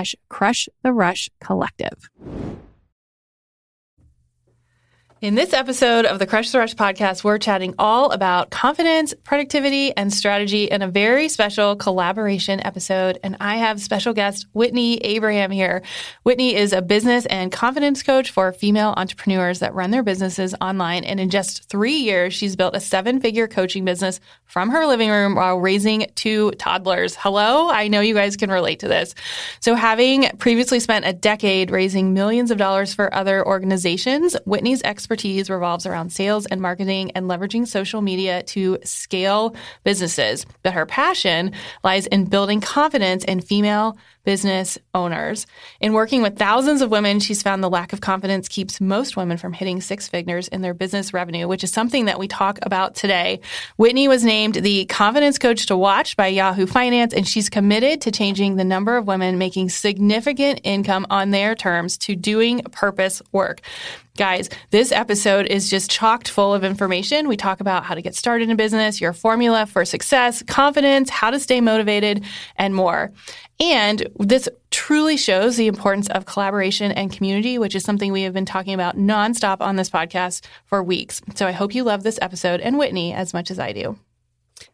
slash Crush the Rush Collective. In this episode of the Crush the Rush podcast, we're chatting all about confidence, productivity, and strategy in a very special collaboration episode. And I have special guest Whitney Abraham here. Whitney is a business and confidence coach for female entrepreneurs that run their businesses online. And in just three years, she's built a seven figure coaching business from her living room while raising two toddlers. Hello, I know you guys can relate to this. So, having previously spent a decade raising millions of dollars for other organizations, Whitney's expertise expertise revolves around sales and marketing and leveraging social media to scale businesses. But her passion lies in building confidence in female business owners. In working with thousands of women, she's found the lack of confidence keeps most women from hitting six figures in their business revenue, which is something that we talk about today. Whitney was named the confidence coach to watch by Yahoo Finance, and she's committed to changing the number of women making significant income on their terms to doing purpose work. Guys, this episode is just chocked full of information. We talk about how to get started in business, your formula for success, confidence, how to stay motivated, and more. And this truly shows the importance of collaboration and community, which is something we have been talking about nonstop on this podcast for weeks. So I hope you love this episode and Whitney as much as I do.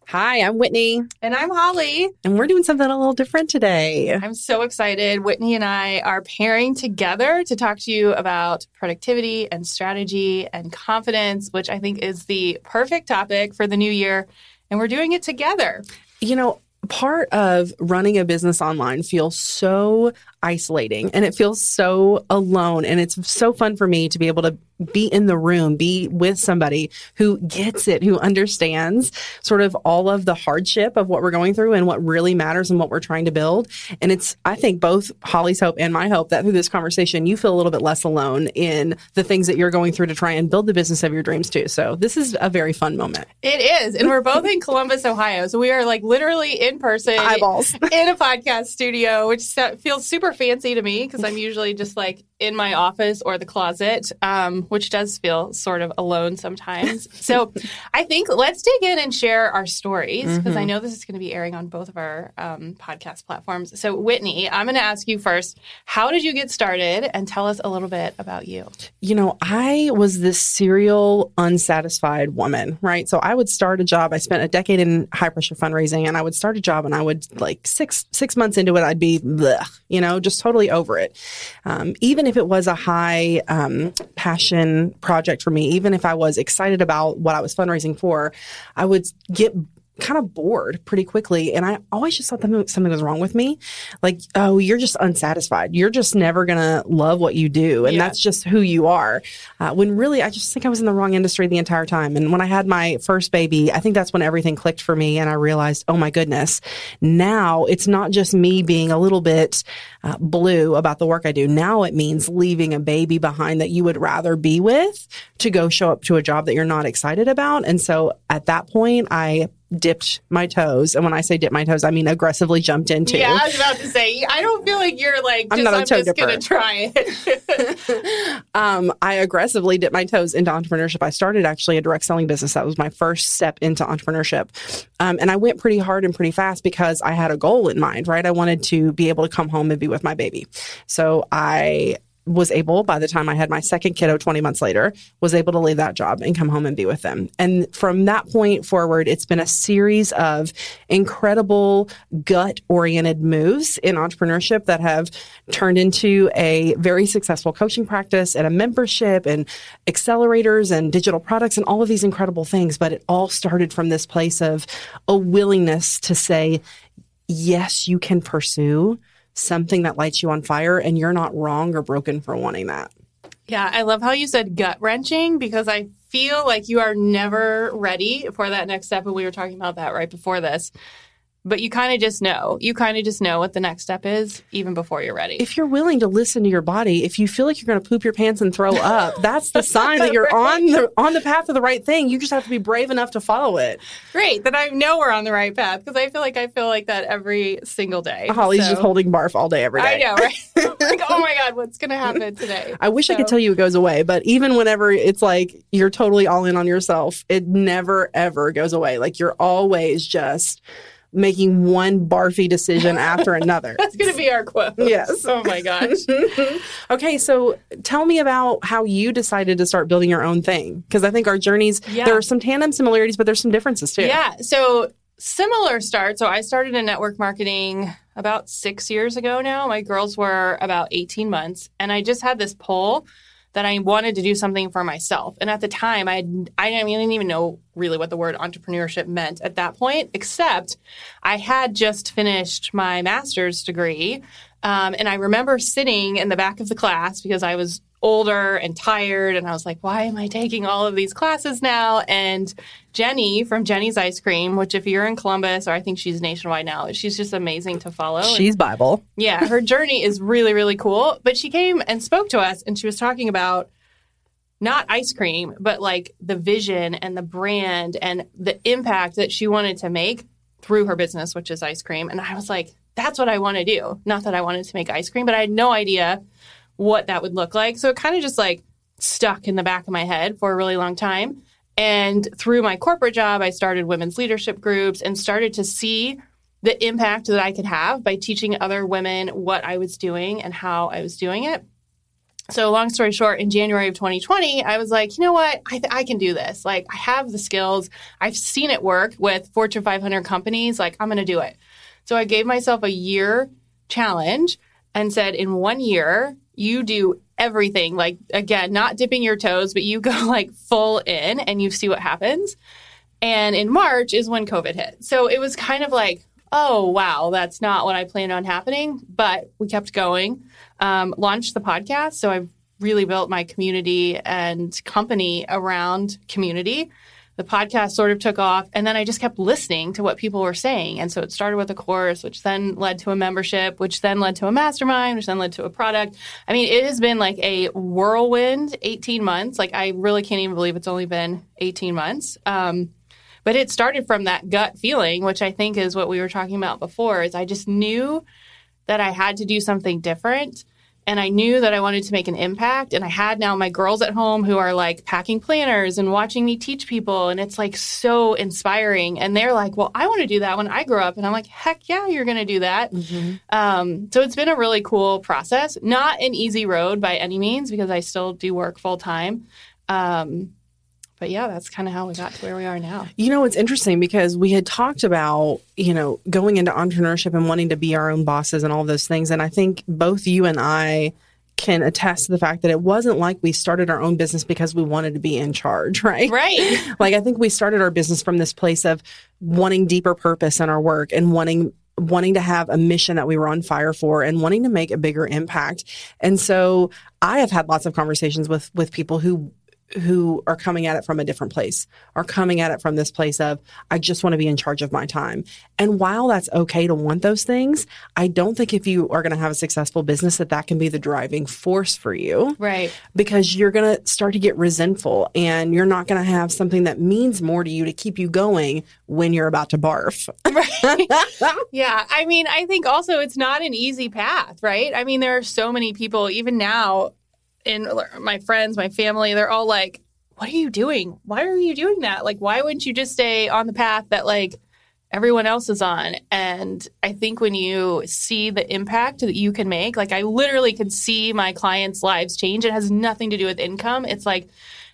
Hi, I'm Whitney. And I'm Holly. And we're doing something a little different today. I'm so excited. Whitney and I are pairing together to talk to you about productivity and strategy and confidence, which I think is the perfect topic for the new year. And we're doing it together. You know, part of running a business online feels so isolating and it feels so alone. And it's so fun for me to be able to be in the room, be with somebody who gets it, who understands sort of all of the hardship of what we're going through and what really matters and what we're trying to build. And it's, I think, both Holly's hope and my hope that through this conversation, you feel a little bit less alone in the things that you're going through to try and build the business of your dreams too. So this is a very fun moment. It is. And we're both in Columbus, Ohio. So we are like literally in person, eyeballs, in a podcast studio, which feels super fancy to me because I'm usually just like in my office or the closet, um, which does feel sort of alone sometimes. so I think let's dig in and share our stories because mm-hmm. I know this is going to be airing on both of our um, podcast platforms. So, Whitney, I'm going to ask you first how did you get started and tell us a little bit about you? You know, I was this serial unsatisfied woman, right? So I would start a job. I spent a decade in high pressure fundraising and I would start a job and I would like six, six months into it, I'd be, bleh, you know, just totally over it. Um, even if it was a high um, passion project for me, even if I was excited about what I was fundraising for, I would get kind of bored pretty quickly. And I always just thought that something was wrong with me. Like, oh, you're just unsatisfied. You're just never going to love what you do. And yeah. that's just who you are. Uh, when really, I just think I was in the wrong industry the entire time. And when I had my first baby, I think that's when everything clicked for me. And I realized, oh my goodness, now it's not just me being a little bit uh, blue about the work I do. Now it means leaving a baby behind that you would rather be with to go show up to a job that you're not excited about. And so at that point, I dipped my toes. And when I say dip my toes, I mean aggressively jumped into. Yeah, I was about to say, I don't feel like you're like, just, I'm, not a I'm toe just going to try it. um, I aggressively dipped my toes into entrepreneurship. I started actually a direct selling business. That was my first step into entrepreneurship. Um, and I went pretty hard and pretty fast because I had a goal in mind, right? I wanted to be able to come home and be with my baby. So I was able, by the time I had my second kiddo 20 months later, was able to leave that job and come home and be with them. And from that point forward, it's been a series of incredible gut oriented moves in entrepreneurship that have turned into a very successful coaching practice and a membership and accelerators and digital products and all of these incredible things. But it all started from this place of a willingness to say, yes, you can pursue something that lights you on fire and you're not wrong or broken for wanting that. Yeah, I love how you said gut wrenching because I feel like you are never ready for that next step. And we were talking about that right before this but you kind of just know. You kind of just know what the next step is even before you're ready. If you're willing to listen to your body, if you feel like you're going to poop your pants and throw up, that's the sign that you're right. on the on the path of the right thing. You just have to be brave enough to follow it. Great. Then I know we're on the right path because I feel like I feel like that every single day. Holly's so. just holding barf all day every day. I know, right? like, oh my god, what's going to happen today? I wish so. I could tell you it goes away, but even whenever it's like you're totally all in on yourself, it never ever goes away. Like you're always just making one barfy decision after another. That's going to be our quote. Yes. Oh my gosh. okay, so tell me about how you decided to start building your own thing because I think our journeys Yeah. there are some tandem similarities, but there's some differences too. Yeah. So similar start. So I started in network marketing about six years ago now. My girls were about 18 months. And I just had this pull that I wanted to do something for myself. And at the time, I had, I didn't, even know really what the word entrepreneurship meant at that point, except I had just finished my master's degree. Um, and I remember sitting in the back of the class because I was older and tired. And I was like, why am I taking all of these classes now? And Jeni from Jeni's Ice Cream, which if you're in Columbus, or I think she's nationwide now, she's just amazing to follow. And- She's Bible. yeah, her journey is really, really cool. But she came and spoke to us and she was talking about not ice cream, but like the vision and the brand and the impact that she wanted to make through her business, which is ice cream. And I was like, that's what I want to do. Not that I wanted to make ice cream, but I had no idea what that would look like. So it kind of just like stuck in the back of my head for a really long time. And through my corporate job, I started women's leadership groups and started to see the impact that I could have by teaching other women what I was doing and how I was doing it. So, long story short, in January of 2020, I was like, you know what? I, th- I can do this. Like, I have the skills. I've seen it work with Fortune 500 companies. Like, I'm going to do it. So, I gave myself a year challenge and said, in one year, you do everything. Like, again, not dipping your toes, but you go like full in and you see what happens. And in March is when COVID hit. So it was kind of like, oh, wow, that's not what I planned on happening. But we kept going, um, launched the podcast. So I've really built my community and company around community. The podcast sort of took off, and then I just kept listening to what people were saying. And so it started with a course, which then led to a membership, which then led to a mastermind, which then led to a product. I mean, it has been like a whirlwind 18 months. Like, I really can't even believe it's only been 18 months. Um, but it started from that gut feeling, which I think is what we were talking about before. Is I just knew that I had to do something different, and I knew that I wanted to make an impact. And I had now my girls at home who are like packing planners and watching me teach people, and it's like so inspiring. And they're like, "Well, I want to do that when I grow up," and I'm like, "Heck yeah, you're going to do that." Um, so it's been a really cool process. Not an easy road by any means because I still do work full time. Um, but yeah, that's kind of how we got to where we are now. You know, it's interesting because we had talked about, you know, going into entrepreneurship and wanting to be our own bosses and all those things. And I think both you and I can attest to the fact that it wasn't like we started our own business because we wanted to be in charge, right? Right. Like I think we started our business from this place of wanting deeper purpose in our work and wanting wanting to have a mission that we were on fire for and wanting to make a bigger impact. And so I have had lots of conversations with with people who who are coming at it from a different place, are coming at it from this place of, I just want to be in charge of my time. And while that's okay to want those things, I don't think if you are going to have a successful business that that can be the driving force for you Right. because you're going to start to get resentful and you're not going to have something that means more to you to keep you going when you're about to barf. Right. yeah. I mean, I think also it's not an easy path, right? I mean, there are so many people, even now, in my friends, my family, they're all like, what are you doing? Why are you doing that? Like, why wouldn't you just stay on the path that, like, everyone else is on? And I think when you see the impact that you can make, like, I literally can see my clients' lives change. It has nothing to do with income. It's like,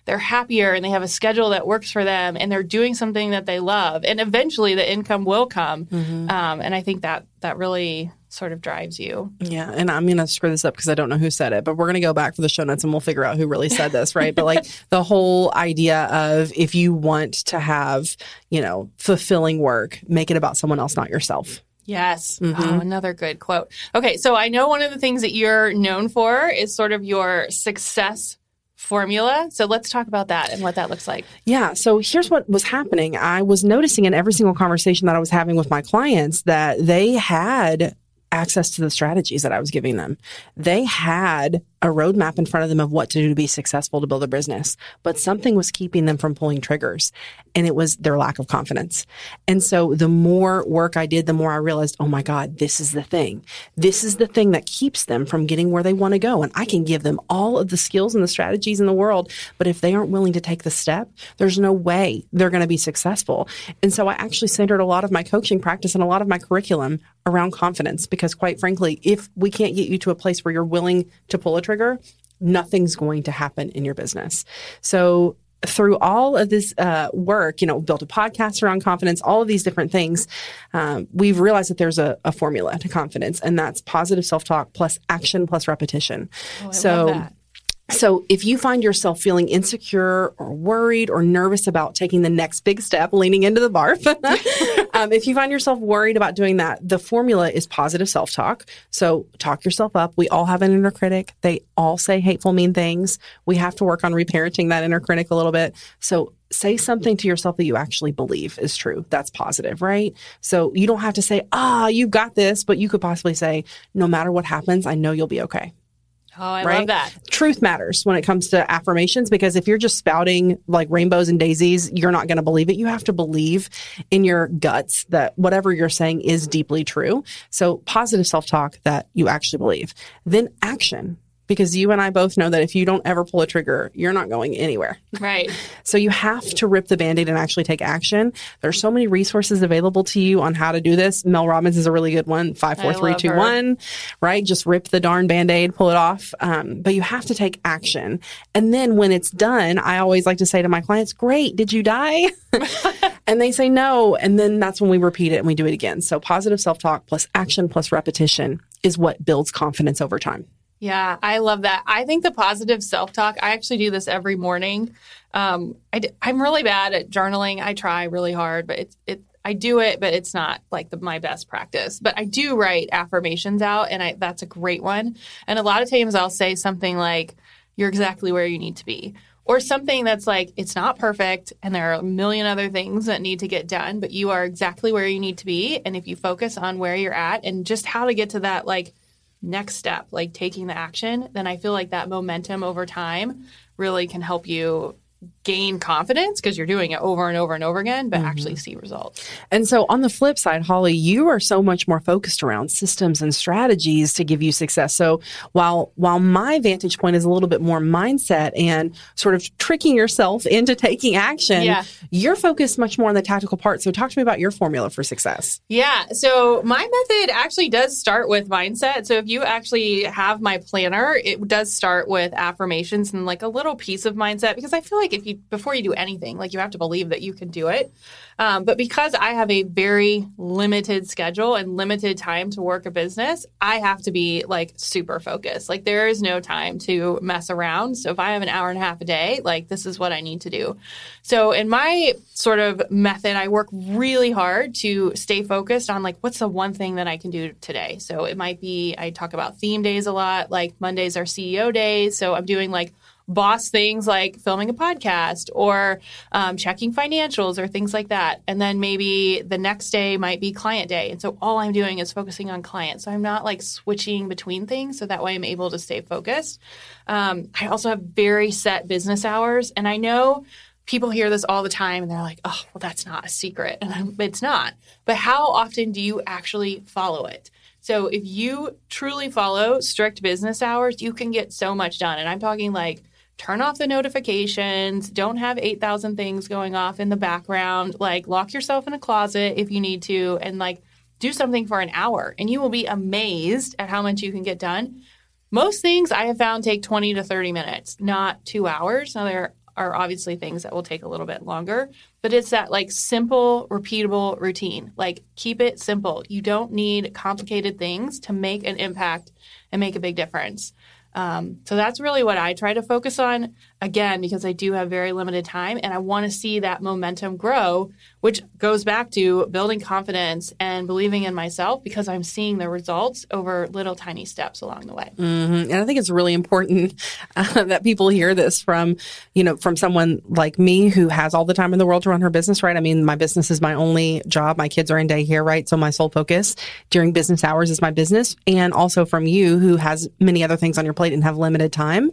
they're happier and they have a schedule that works for them and they're doing something that they love and eventually the income will come um, and i think that that really sort of drives you Yeah, and I'm going to screw this up because I don't know who said it, but we're going to go back for the show notes and we'll figure out who really said this, right? but like the whole idea of if you want to have, you know, fulfilling work, make it about someone else, not yourself. yes mm-hmm. oh, another good quote okay so i know one of the things that you're known for is sort of your success formula so let's talk about that and what that looks like Yeah. So here's what was happening. I was noticing in every single conversation that I was having with my clients that they had access to the strategies that I was giving them. They had a roadmap in front of them of what to do to be successful to build a business, but something was keeping them from pulling triggers and it was their lack of confidence. And so the more work I did, the more I realized, oh my God, this is the thing. This is the thing that keeps them from getting where they want to go. And I can give them all of the skills and the strategies in the world. But if they aren't willing to take the step, there's no way they're going to be successful. And so I actually centered a lot of my coaching practice and a lot of my curriculum around confidence because quite frankly, if we can't get you to a place where you're willing to pull a trigger, nothing's going to happen in your business. So through all of this uh, work, you know, built a podcast around confidence, all of these different things, um, we've realized that there's a, a, formula to confidence, and that's positive self talk plus action plus repetition. Oh, so so if you find yourself feeling insecure or worried or nervous about taking the next big step, leaning into the barf, um, if you find yourself worried about doing that, the formula is positive self talk. So talk yourself up. We all have an inner critic. They all say hateful, mean things. We have to work on reparenting that inner critic a little bit. So say something to yourself that you actually believe is true. That's positive, right? So you don't have to say, ah, you got this, but you could possibly say, no matter what happens, I know you'll be okay. Oh, I right? love that. Truth matters when it comes to affirmations because if you're just spouting like rainbows and daisies, you're not going to believe it. You have to believe in your guts that whatever you're saying is deeply true. So positive self talk that you actually believe. Then action because you and I both know that if you don't ever pull a trigger, you're not going anywhere. Right. So you have to rip the band-aid and actually take action. There's so many resources available to you on how to do this. Mel Robbins is a really good one. Five, four, three, two, her. one. Right. Just rip the darn band-aid, pull it off. Um, but you have to take action. And then when it's done, I always like to say to my clients, great. Did you die? and they say no. And then that's when we repeat it and we do it again. So positive self-talk plus action plus repetition is what builds confidence over time. Yeah, I love that. I think the positive self talk, I actually do this every morning. Um, I, am really bad at journaling. I try really hard, but it's, it, I do it, but it's not like the, my best practice. But I do write affirmations out, and I, that's a great one. And a lot of times I'll say something like, You're exactly where you need to be. Or something that's like, It's not perfect, and there are a million other things that need to get done, but you are exactly where you need to be. And if you focus on where you're at and just how to get to that, like, next step, like taking the action, then I feel like that momentum over time really can help you gain confidence because you're doing it over and over and over again, but mm-hmm. actually see results. And so on the flip side, Holly, you are so much more focused around systems and strategies to give you success. So while while my vantage point is a little bit more mindset and sort of tricking yourself into taking action, yeah. you're focused much more on the tactical part. So talk to me about your formula for success. Yeah. So my method actually does start with mindset. So if you actually have my planner, it does start with affirmations and like a little piece of mindset because I feel like if you before you do anything, like you have to believe that you can do it. Um, but because I have a very limited schedule and limited time to work a business, I have to be like super focused. Like there is no time to mess around. So if I have an hour and a half a day, like this is what I need to do. So in my sort of method, I work really hard to stay focused on like what's the one thing that I can do today. So it might be I talk about theme days a lot. Like Mondays are CEO days. So I'm doing like boss things like filming a podcast or um, checking financials or things like that. And then maybe the next day might be client day. And so all I'm doing is focusing on clients. So I'm not like switching between things. So that way I'm able to stay focused. Um, I also have very set business hours. And I know people hear this all the time and they're like, oh, well, that's not a secret. And it's not. But how often do you actually follow it? So if you truly follow strict business hours, you can get so much done. And I'm talking like turn off the notifications, don't have 8,000 things going off in the background, like lock yourself in a closet if you need to and like do something for an hour and you will be amazed at how much you can get done. Most things I have found take 20 to 30 minutes, not 2 hours. Now there are obviously things that will take a little bit longer, but it's that like simple, repeatable routine. Like keep it simple. You don't need complicated things to make an impact and make a big difference. Um, so that's really what I try to focus on again because I do have very limited time and I want to see that momentum grow, which goes back to building confidence and believing in myself because I'm seeing the results over little tiny steps along the way. Mm-hmm. And I think it's really important uh, that people hear this from, you know, from someone like me who has all the time in the world to run her business, right? I mean, my business is my only job. My kids are in daycare, right? So my sole focus during business hours is my business. And also from you who has many other things on your plate plate and have limited time.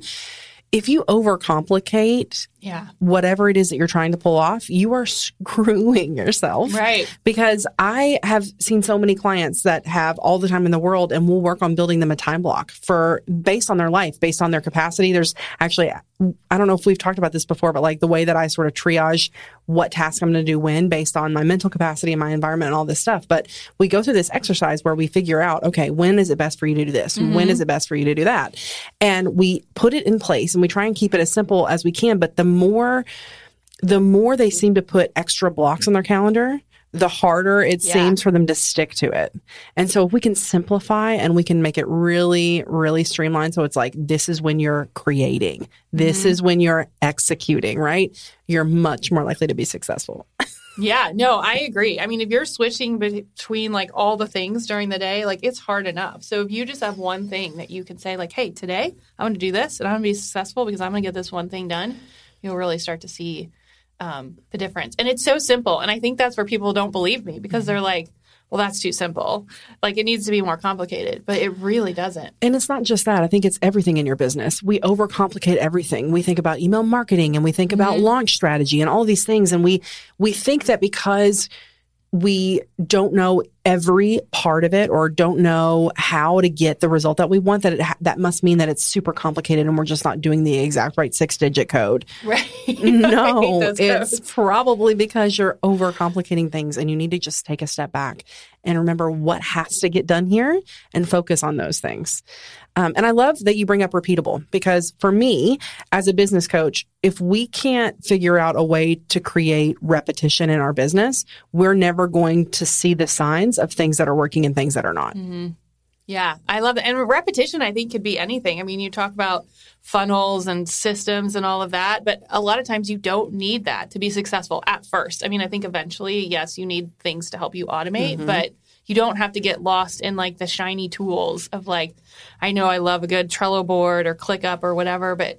If you overcomplicate Yeah. whatever it is that you're trying to pull off, you are screwing yourself. Right. Because I have seen so many clients that have all the time in the world and we'll work on building them a time block for based on their life, based on their capacity. There's actually, I don't know if we've talked about this before, but like the way that I sort of triage what task I'm going to do when based on my mental capacity and my environment and all this stuff. But we go through this exercise where we figure out, okay, when is it best for you to do this? When mm-hmm. is it best for you to do that? And we put it in place and we try and keep it as simple as we can. But the more, the more they seem to put extra blocks on their calendar, the harder it Yeah. seems for them to stick to it. And so if we can simplify and we can make it really, really streamlined. So it's like, this is when you're creating. This mm-hmm. is when you're executing, right? You're much more likely to be successful. Yeah, no, I agree. I mean, if you're switching between like all the things during the day, like it's hard enough. So if you just have one thing that you can say, like, hey, today I'm going to do this and I'm going to be successful because I'm going to get this one thing done, you'll really start to see um, the difference. And it's so simple. And I think that's where people don't believe me because they're like, well, that's too simple. Like it needs to be more complicated, but it really doesn't. And it's not just that. I think it's everything in your business. We overcomplicate everything. We think about email marketing and we think about launch strategy and all these things. And we, we think that because we don't know every part of it or don't know how to get the result that we want that it ha- that must mean that it's super complicated and we're just not doing the exact right six digit code. Right. No, it's probably because you're overcomplicating things and you need to just take a step back and remember what has to get done here and focus on those things. Um, and I love that you bring up repeatable because for me, as a business coach, if we can't figure out a way to create repetition in our business, we're never going to see the signs of things that are working and things that are not. Mm-hmm. Yeah, I love it. And repetition, I think, could be anything. I mean, you talk about funnels and systems and all of that, but a lot of times you don't need that to be successful at first. I mean, I think eventually, yes, you need things to help you automate, mm-hmm. but you don't have to get lost in like the shiny tools of like, I know I love a good Trello board or ClickUp or whatever, but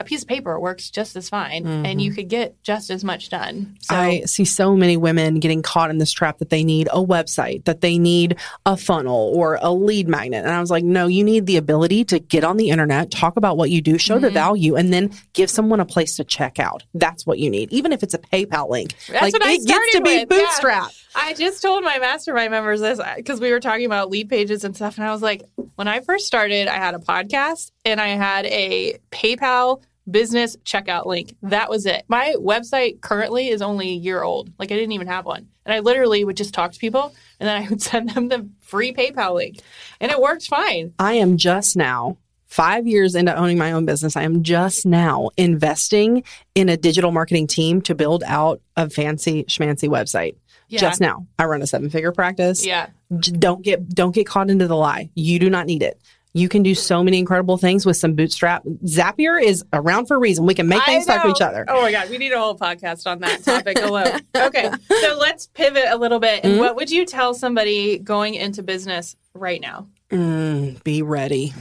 a piece of paper works just as fine and mm-hmm. you could get just as much done. So, I see so many women getting caught in this trap that they need a website, that they need a funnel or a lead magnet. And I was like, no, you need the ability to get on the internet, talk about what you do, show the mm-hmm. value, and then give someone a place to check out. That's what you need, even if it's a PayPal link. That's like what I it gets to be with, yeah. bootstrap. I just told my mastermind members this uh, because we were talking about lead pages and stuff. And I was like, when I first started, I had a podcast and I had a PayPal business checkout link. That was it. My website currently is only a year old. Like I didn't even have one. And I literally would just talk to people and then I would send them the free PayPal link. And it worked fine. I am just now five years into owning my own business. I am just now investing in a digital marketing team to build out a fancy schmancy website. Yeah. Just now, I run a seven figure practice. Yeah. J- don't get don't get caught into the lie. You do not need it. You can do so many incredible things with some bootstrap. Zapier is around for a reason. We can make things talk to each other. Oh my God, we need a whole podcast on that topic alone. Okay, so let's pivot a little bit. Mm-hmm. And what would you tell somebody going into business right now? Mm, be ready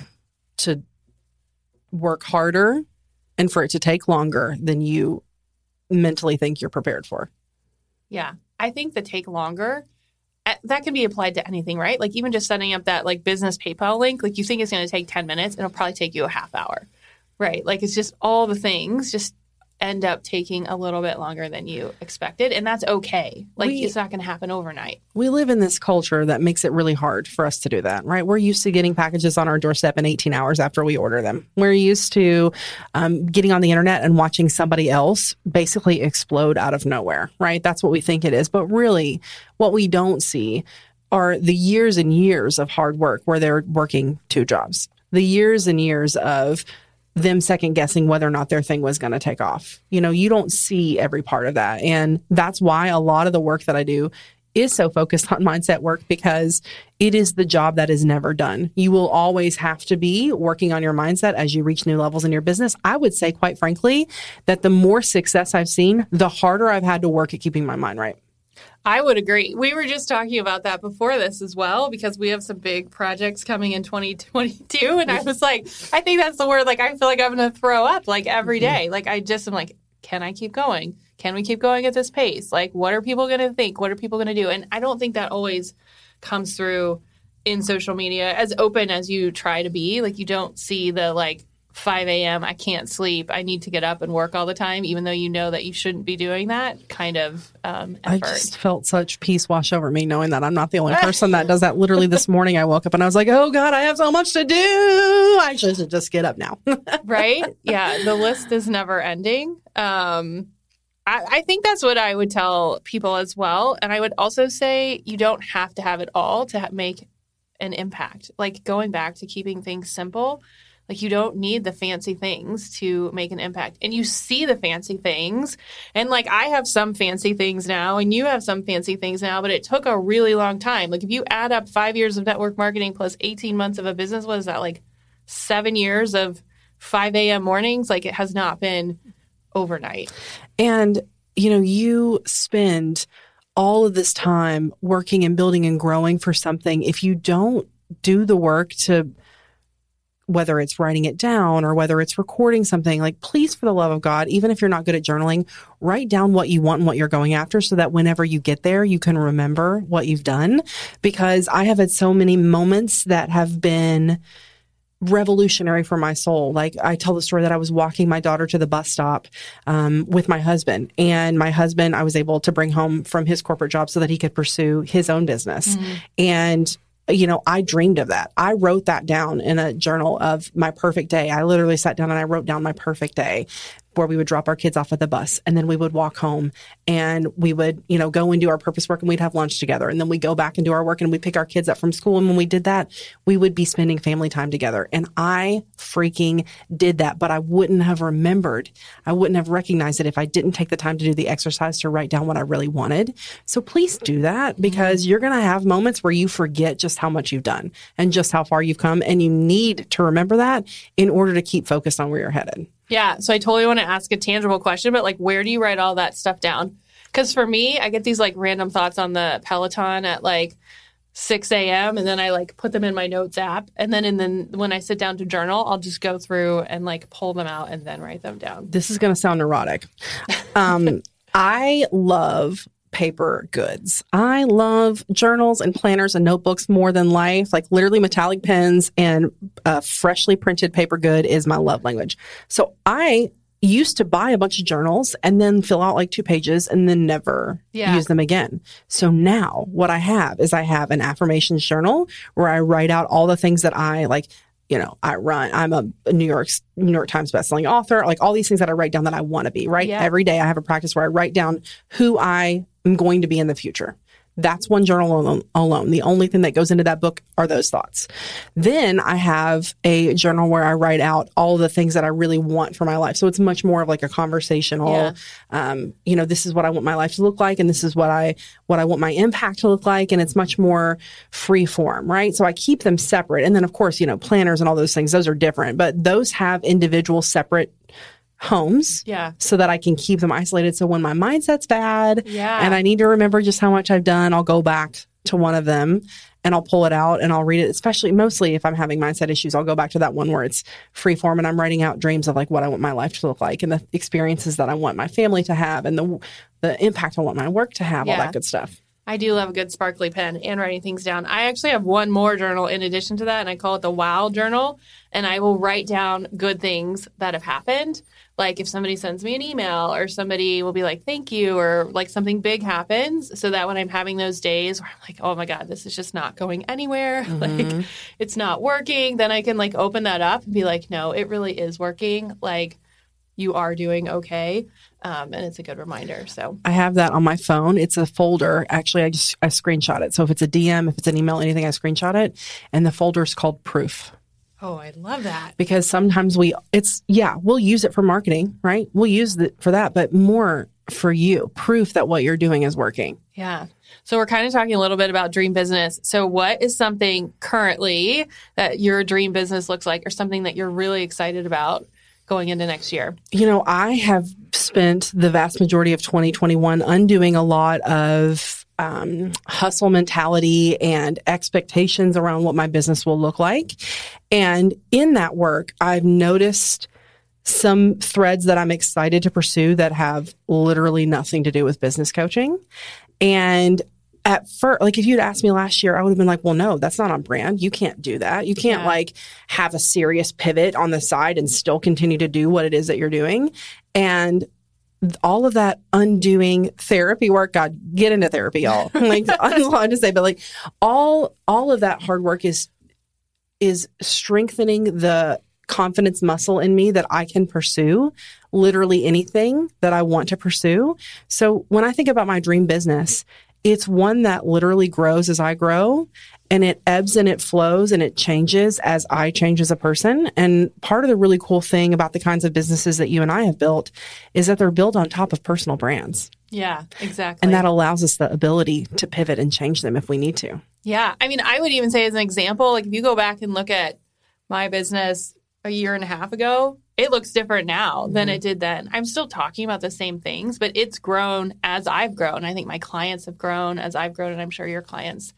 to work harder and for it to take longer than you mentally think you're prepared for. Yeah, I think the take longer. That can be applied to anything, right? Like even just setting up that like business PayPal link, like you think it's going to take 10 minutes, it'll probably take you a half hour. Right? Like it's just all the things just end up taking a little bit longer than you expected, and that's okay. Like We- it's not going to happen overnight. We live in this culture that makes it really hard for us to do that, right? We're used to getting packages on our doorstep in 18 hours after we order them. We're used to um, getting on the internet and watching somebody else basically explode out of nowhere, right? That's what we think it is. But really, what we don't see are the years and years of hard work where they're working two jobs, the years and years of them second guessing whether or not their thing was going to take off. You know, you don't see every part of that. And that's why a lot of the work that I do is so focused on mindset work because it is the job that is never done. You will always have to be working on your mindset as you reach new levels in your business. I would say, quite frankly, that the more success I've seen, the harder I've had to work at keeping my mind right. I would agree. We were just talking about that before this as well because we have some big projects coming in 2022 and I was like, I think that's the word like I feel like I'm going to throw up like every mm-hmm. day. Like I just am like, can I keep going? Can we keep going at this pace? Like what are people going to think? What are people going to do? And I don't think that always comes through in social media as open as you try to be. Like you don't see the like 5 a.m. I can't sleep. I need to get up and work all the time, even though you know that you shouldn't be doing that kind of um, effort. I just felt such peace wash over me knowing that I'm not the only person that does that. Literally this morning, I woke up and I was like, oh God, I have so much to do. I should just get up now. right? Yeah. The list is never ending. Um, I, I think that's what I would tell people as well. And I would also say you don't have to have it all to ha- make an impact. Like going back to keeping things simple like you don't need the fancy things to make an impact. And you see the fancy things. And like I have some fancy things now and you have some fancy things now, but it took a really long time. Like if you add up 5 years of network marketing plus 18 months of a business, what is that like 7 years of 5 a.m. mornings? Like it has not been overnight. And you know, you spend all of this time working and building and growing for something if you don't do the work to whether it's writing it down or whether it's recording something, like please, for the love of God, even if you're not good at journaling, write down what you want and what you're going after so that whenever you get there, you can remember what you've done. Because I have had so many moments that have been revolutionary for my soul. Like I tell the story that I was walking my daughter to the bus stop um, with my husband, and my husband I was able to bring home from his corporate job so that he could pursue his own business. Mm-hmm. And you know, I dreamed of that. I wrote that down in a journal of my perfect day. I literally sat down and I wrote down my perfect day where we would drop our kids off at the bus and then we would walk home and we would, you know, go and do our purpose work and we'd have lunch together. And then we go back and do our work and we pick our kids up from school. And when we did that, we would be spending family time together. And I freaking did that, but I wouldn't have remembered. I wouldn't have recognized it if I didn't take the time to do the exercise to write down what I really wanted. So please do that mm-hmm. because you're going to have moments where you forget just how much you've done and just how far you've come. And you need to remember that in order to keep focused on where you're headed. Yeah. So I totally want to ask a tangible question, but like, where do you write all that stuff down? Because for me, I get these like random thoughts on the Peloton at like 6 a.m. and then I like put them in my notes app. And then and then when I sit down to journal, I'll just go through and like pull them out and then write them down. This is going to sound neurotic. Um, I love paper goods. I love journals and planners and notebooks more than life. Like literally metallic pens and a freshly printed paper good is my love language. So I used to buy a bunch of journals and then fill out like two pages and then never yeah. use them again. So now what I have is I have an affirmations journal where I write out all the things that I like you know, I run, I'm a New York, New York Times bestselling author, like all these things that I write down that I want to be, right? Yeah. Every day I have a practice where I write down who I am going to be in the future. That's one journal alone, alone. The only thing that goes into that book are those thoughts. Then I have a journal where I write out all the things that I really want for my life. So it's much more of like a conversational, yeah. um, you know, this is what I want my life to look like. And this is what I, what I want my impact to look like. And it's much more free form, right? So I keep them separate. And then of course, you know, planners and all those things, those are different, but those have individual separate homes. Yeah. So that I can keep them isolated. So when my mindset's bad yeah. and I need to remember just how much I've done, I'll go back to one of them and I'll pull it out and I'll read it, especially mostly if I'm having mindset issues, I'll go back to that one where it's free form and I'm writing out dreams of like what I want my life to look like and the experiences that I want my family to have and the the impact I want my work to have, yeah. all that good stuff. I do love a good sparkly pen and writing things down. I actually have one more journal in addition to that, and I call it the Wow Journal. And I will write down good things that have happened. Like if somebody sends me an email, or somebody will be like, thank you, or like something big happens. So that when I'm having those days where I'm like, oh my God, this is just not going anywhere, mm-hmm. like it's not working, then I can like open that up and be like, no, it really is working. Like, you are doing okay. Um, and it's a good reminder. So I have that on my phone. It's a folder. Actually, I just I screenshot it. So if it's a DM, if it's an email, anything, I screenshot it, and the folder is called Proof. Oh, I love that because sometimes we it's yeah we'll use it for marketing, right? We'll use it for that, but more for you, proof that what you're doing is working. Yeah. So we're kind of talking a little bit about dream business. So what is something currently that your dream business looks like or something that you're really excited about going into next year? You know, I have spent the vast majority of 2021 undoing a lot of um, hustle mentality and expectations around what my business will look like. And in that work, I've noticed some threads that I'm excited to pursue that have literally nothing to do with business coaching. And at first, like if you'd asked me last year, I would have been like, well, no, that's not on brand. You can't do that. You can't Yeah. like have a serious pivot on the side and still continue to do what it is that you're doing. And all of that undoing therapy work, God, get into therapy, y'all. like I'm allowed to say, but like all all of that hard work is is strengthening the confidence muscle in me that I can pursue literally anything that I want to pursue. So when I think about my dream business, it's one that literally grows as I grow and it ebbs and it flows and it changes as I change as a person. And part of the really cool thing about the kinds of businesses that you and I have built is that they're built on top of personal brands. Yeah, exactly. And that allows us the ability to pivot and change them if we need to. Yeah. I mean, I would even say as an example, like if you go back and look at my business a year and a half ago, it looks different now than Mm-hmm. it did then. I'm still talking about the same things, but it's grown as I've grown. I think my clients have grown as I've grown, and I'm sure your clients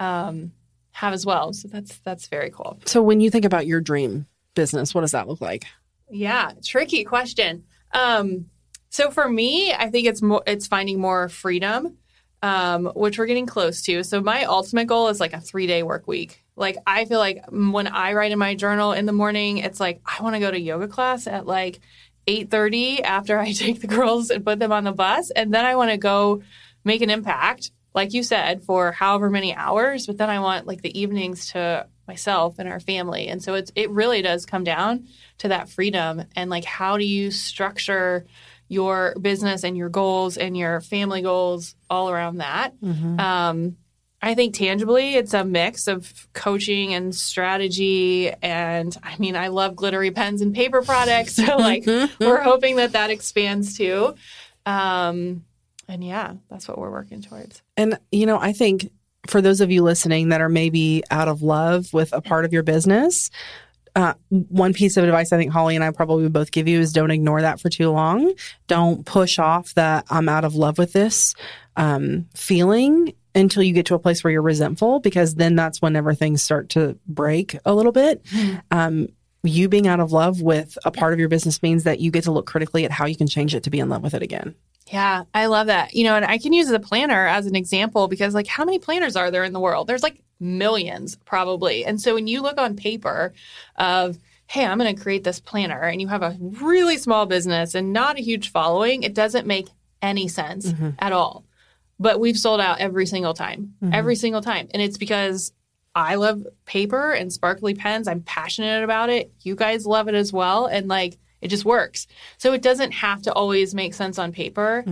um, have as well. So that's that's very cool. So when you think about your dream business, what does that look like? Yeah, tricky question. Um, so for me, I think it's more it's finding more freedom, um, which we're getting close to. So my ultimate goal is like a three day work week. Like I feel like when I write in my journal in the morning, it's like I want to go to yoga class at like eight thirty after I take the girls and put them on the bus, and then I want to go make an impact, like you said, for however many hours. But then I want like the evenings to myself and our family, and so it's it really does come down to that freedom and like how do you structure your business and your goals and your family goals all around that. Um, I think tangibly, it's a mix of coaching and strategy. And I mean, I love glittery pens and paper products. So, like, we're hoping that that expands too. Um, and yeah, that's what we're working towards. And, you know, I think for those of you listening that are maybe out of love with a part of your business, uh, one piece of advice I think Holly and I probably would both give you is don't ignore that for too long. Don't push off that I'm out of love with this um, feeling until you get to a place where you're resentful, because then that's whenever things start to break a little bit. Um, you being out of love with a part of your business means that you get to look critically at how you can change it to be in love with it again. Yeah, I love that. You know, and I can use the planner as an example because, like, how many planners are there in the world? There's like millions, probably. And so when you look on paper of, hey, I'm going to create this planner, and you have a really small business and not a huge following, it doesn't make any sense mm-hmm. at all. But we've sold out every single time, mm-hmm. every single time. And it's because I love paper and sparkly pens. I'm passionate about it. You guys love it as well. And like, it just works. So it doesn't have to always make sense on paper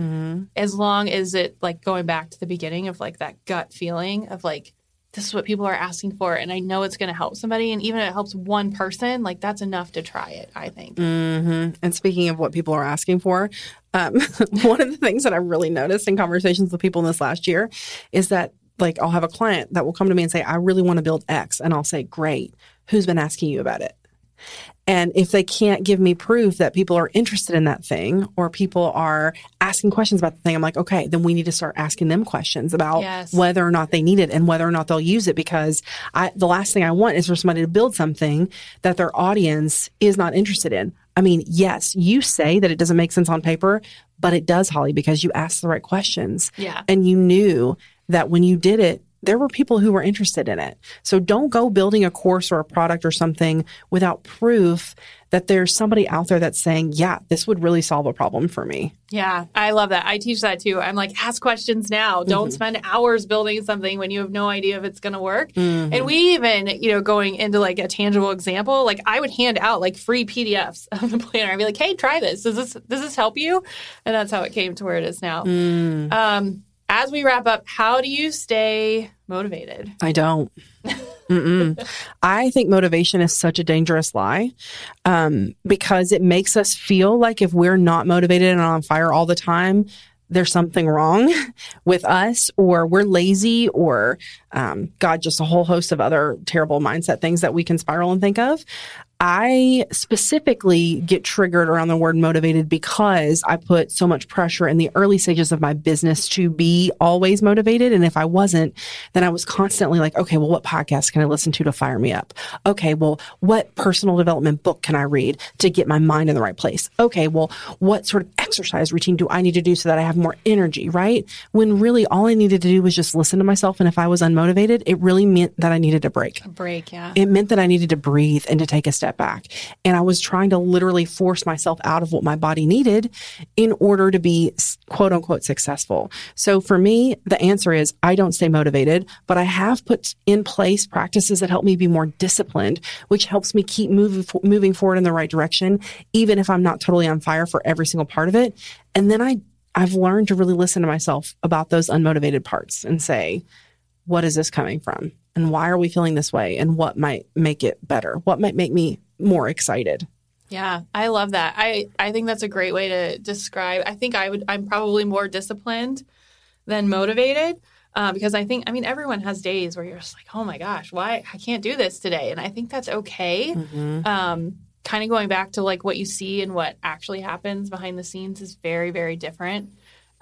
as long as it like going back to the beginning of like that gut feeling of like, this is what people are asking for. And I know it's going to help somebody. And even if it helps one person, like that's enough to try it, I think. hmm And speaking of what people are asking for, um, one of the things that I really noticed in conversations with people in this last year is that, like, I'll have a client that will come to me and say, I really want to build X. And I'll say, Great. Who's been asking you about it? And if they can't give me proof that people are interested in that thing or people are asking questions about the thing, I'm like, okay, then we need to start asking them questions about Yes. whether or not they need it and whether or not they'll use it because I, the last thing I want is for somebody to build something that their audience is not interested in. I mean, yes, you say that it doesn't make sense on paper, but it does, Holly, because you asked the right questions Yeah. and you knew that when you did it, there were people who were interested in it. So don't go building a course or a product or something without proof that there's somebody out there that's saying, yeah, this would really solve a problem for me. Yeah, I love that. I teach that too. I'm like, ask questions now. Don't mm-hmm. spend hours building something when you have no idea if it's going to work. Mm-hmm. And we even, you know, going into like a tangible example, like I would hand out like free PDFs of the planner. I'd be like, hey, try this. Does this does this help you? And that's how it came to where it is now. Mm. Um, as we wrap up, how do you stay motivated? I don't. I think motivation is such a dangerous lie um, because it makes us feel like if we're not motivated and on fire all the time, there's something wrong with us, or we're lazy, or um, God, just a whole host of other terrible mindset things that we can spiral and think of. I specifically get triggered around the word motivated because I put so much pressure in the early stages of my business to be always motivated. And if I wasn't, then I was constantly like, okay, well, what podcast can I listen to to fire me up? Okay, well, what personal development book can I read to get my mind in the right place? Okay, well, what sort of exercise routine do I need to do so that I have more energy, right? When really all I needed to do was just listen to myself. And if I was unmotivated, it really meant that I needed a break. A break, yeah. It meant that I needed to breathe and to take a step back. And I was trying to literally force myself out of what my body needed in order to be quote unquote successful. So for me, the answer is I don't stay motivated, but I have put in place practices that help me be more disciplined, which helps me keep moving, moving forward in the right direction, even if I'm not totally on fire for every single part of it. And then I, I've learned to really listen to myself about those unmotivated parts and say, what is this coming from? And why are we feeling this way? And what might make it better? What might make me more excited? Yeah, I love that. I, I think that's a great way to describe. I think I would I'm probably more disciplined than motivated. Uh, because I think, I mean, everyone has days where you're just like, oh my gosh, why I can't do this today, and I think that's okay. Mm-hmm. Um, kind of going back to like what you see and what actually happens behind the scenes is very, very different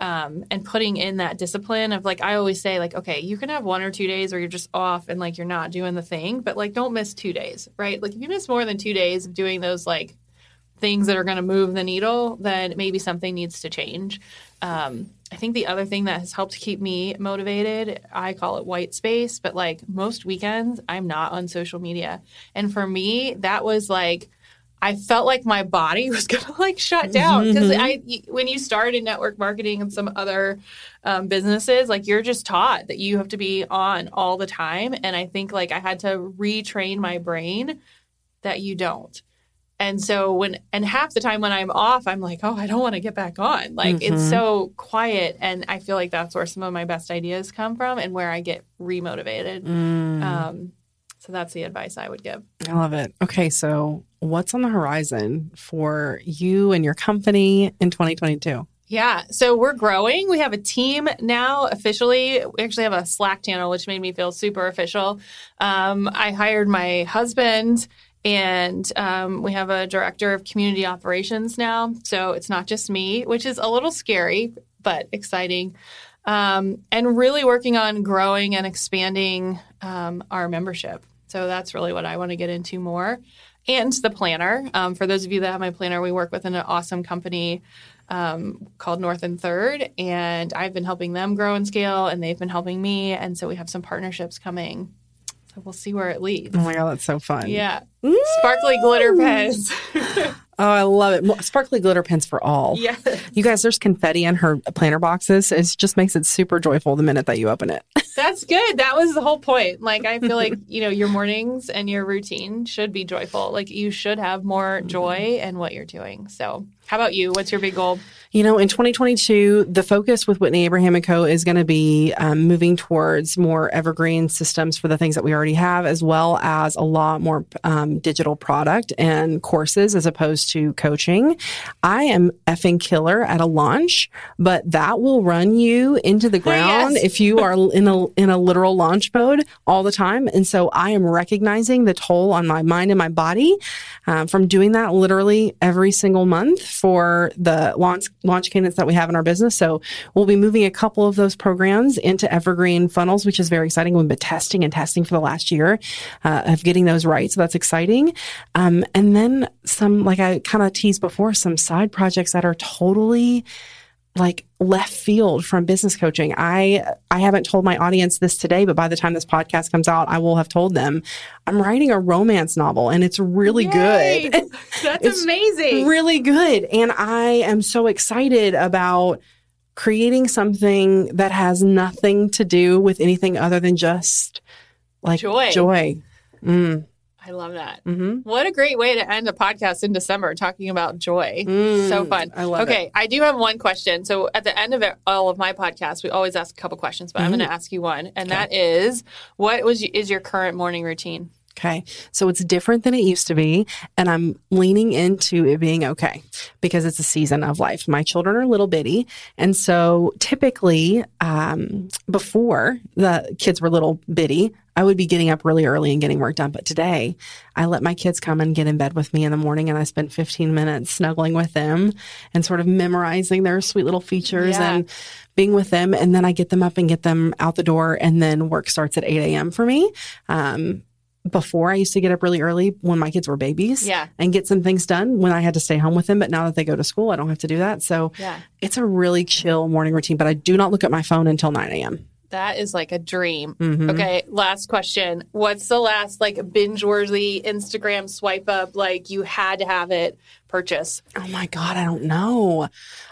um, and putting in that discipline of like I always say like okay you can have one or two days where you're just off and like you're not doing the thing but like don't miss two days right? Like if you miss more than two days of doing those like things that are going to move the needle then maybe something needs to change. Um, I think the other thing that has helped keep me motivated I call it white space but like most weekends I'm not on social media. And for me that was like I felt like my body was gonna like shut down because mm-hmm. I when you start in network marketing and some other um, businesses, like you're just taught that you have to be on all the time, and I think like I had to retrain my brain that you don't. And so when and half the time when I'm off, I'm like, oh, I don't want to get back on. Like mm-hmm. it's so quiet, and I feel like that's where some of my best ideas come from, and where I get remotivated. Mm. Um, so that's the advice I would give. I love it. Okay, so what's on the horizon for you and your company in 2022? Yeah, so we're growing. We have a team now officially. We actually have a Slack channel, which made me feel super official. Um, I hired my husband, and um, we have a director of community operations now. So it's not just me, which is a little scary, but exciting. Um, and really working on growing and expanding um, our membership. So that's really what I want to get into more. And the planner. Um, for those of you that have my planner, we work with an awesome company um, called North and Third, and I've been helping them grow and scale, and they've been helping me. And so we have some partnerships coming. So we'll see where it leads. Oh my god, that's so fun! Yeah, Ooh. sparkly glitter pens. Oh, I love it. Sparkly glitter pens for all. Yeah. You guys, there's confetti in her planner boxes. It just makes it super joyful the minute that you open it. That's good. That was the whole point. Like, I feel like, you know, your mornings and your routine should be joyful. Like, you should have more mm-hmm. joy in what you're doing. So, how about you? What's your big goal? You know, in 2022, the focus with Whitney Abraham and Co. is going to be um, moving towards more evergreen systems for the things that we already have, as well as a lot more um, digital product and courses as opposed to coaching. I am effing killer at a launch, but that will run you into the ground yes. if you are in a in a literal launch mode all the time. And so I am recognizing the toll on my mind and my body um, from doing that literally every single month for the launch launch candidates that we have in our business. So we'll be moving a couple of those programs into evergreen funnels, which is very exciting. We've been testing and testing for the last year uh, of getting those right. So that's exciting. Um, and then some, like I kind of teased before, some side projects that are totally like left field from business coaching. I I haven't told my audience this today, but by the time this podcast comes out, I will have told them I'm writing a romance novel and it's really Yay! good. That's it's amazing. Really good. And I am so excited about creating something that has nothing to do with anything other than just like joy. Joy. Mm. I love that. Mm-hmm. What a great way to end a podcast in December talking about joy. Mm, so fun. I love okay, it. I do have one question. So at the end of it, all of my podcasts, we always ask a couple questions, but mm-hmm. I'm going to ask you one, and okay. that is, what was is your current morning routine? Okay. So it's different than it used to be. And I'm leaning into it being okay because it's a season of life. My children are little bitty. And so typically, um, before the kids were little bitty, I would be getting up really early and getting work done. But today, I let my kids come and get in bed with me in the morning and I spend 15 minutes snuggling with them and sort of memorizing their sweet little features Yeah. and being with them. And then I get them up and get them out the door. And then work starts at 8 a.m. for me. Um, before I used to get up really early when my kids were babies Yeah. and get some things done when I had to stay home with them. But now that they go to school, I don't have to do that. So Yeah. it's a really chill morning routine, but I do not look at my phone until 9 a.m. That is like a dream. Mhm. Okay, last question. What's the last like binge worthy Instagram swipe up? Like you had to have it purchase. Oh my God, I don't know.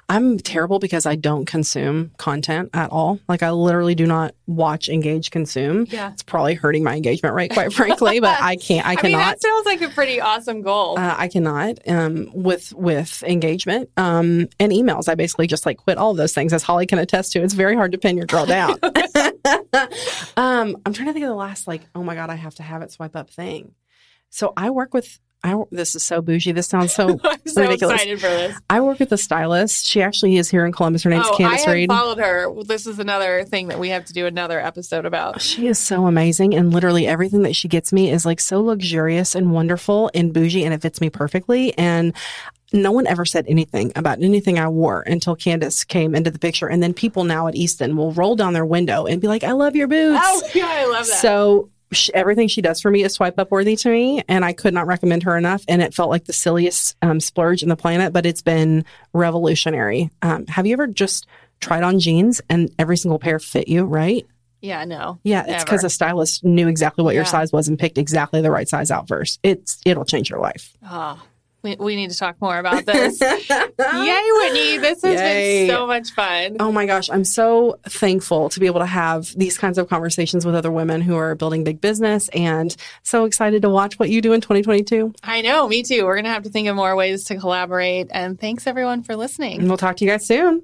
I'm terrible because I don't consume content at all. Like I literally do not watch, engage, consume. Yeah. It's probably hurting my engagement rate, quite frankly, but I can't, I I, mean, cannot. that sounds like a pretty awesome goal. Uh, I cannot um, with with engagement um, and emails. I basically just like quit all of those things, as Holly can attest to. It's very hard to pin your girl down. um, I'm trying to think of the last like, oh my god, I have to have it swipe up thing. So I work with. I this is so bougie. This sounds so. I'm so ridiculous. excited for this. I work with a stylist. She actually is here in Columbus. Her name's oh, Candace I Reed. followed her. This is another thing that we have to do another episode about. She is so amazing. And literally everything that she gets me is like so luxurious and wonderful and bougie and it fits me perfectly. And no one ever said anything about anything I wore until Candace came into the picture. And then people now at Easton will roll down their window and be like, I love your boots. Oh, yeah, I love that. So sh- everything she does for me is swipe up worthy to me. And I could not recommend her enough. And it felt like the silliest um, splurge in the planet, but it's been revolutionary. Um, have you ever just tried on jeans and every single pair fit you, right? yeah, no. Yeah, it's because a stylist knew exactly what your Yeah. size was and picked exactly the right size out first. It's it'll change your life. Oh, we, we need to talk more about this. Yay, Whitney. This has Yay. been so much fun. Oh my gosh, I'm so thankful to be able to have these kinds of conversations with other women who are building big business and so excited to watch what you do in 2022. I know, me too. We're going to have to think of more ways to collaborate. And thanks everyone for listening. And we'll talk to you guys soon.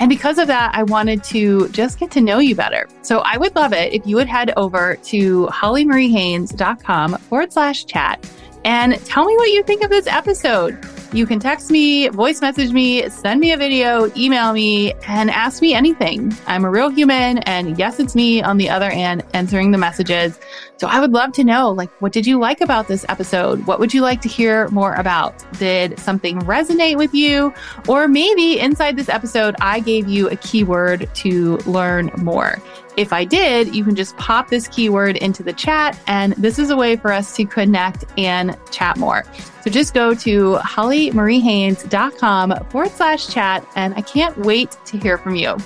And because of that, I wanted to just get to know you better. So I would love it if you would head over to hollymariehaynes.com forward slash chat and tell me what you think of this episode. You can text me, voice message me, send me a video, email me, and ask me anything. I'm a real human. And yes, it's me on the other end answering the messages. So I would love to know, like, what did you like about this episode? What would you like to hear more about? Did something resonate with you? Or maybe inside this episode, I gave you a keyword to learn more. If I did, you can just pop this keyword into the chat, and this is a way for us to connect and chat more. So just go to hollymariehaynes.com forward slash chat, and I can't wait to hear from you.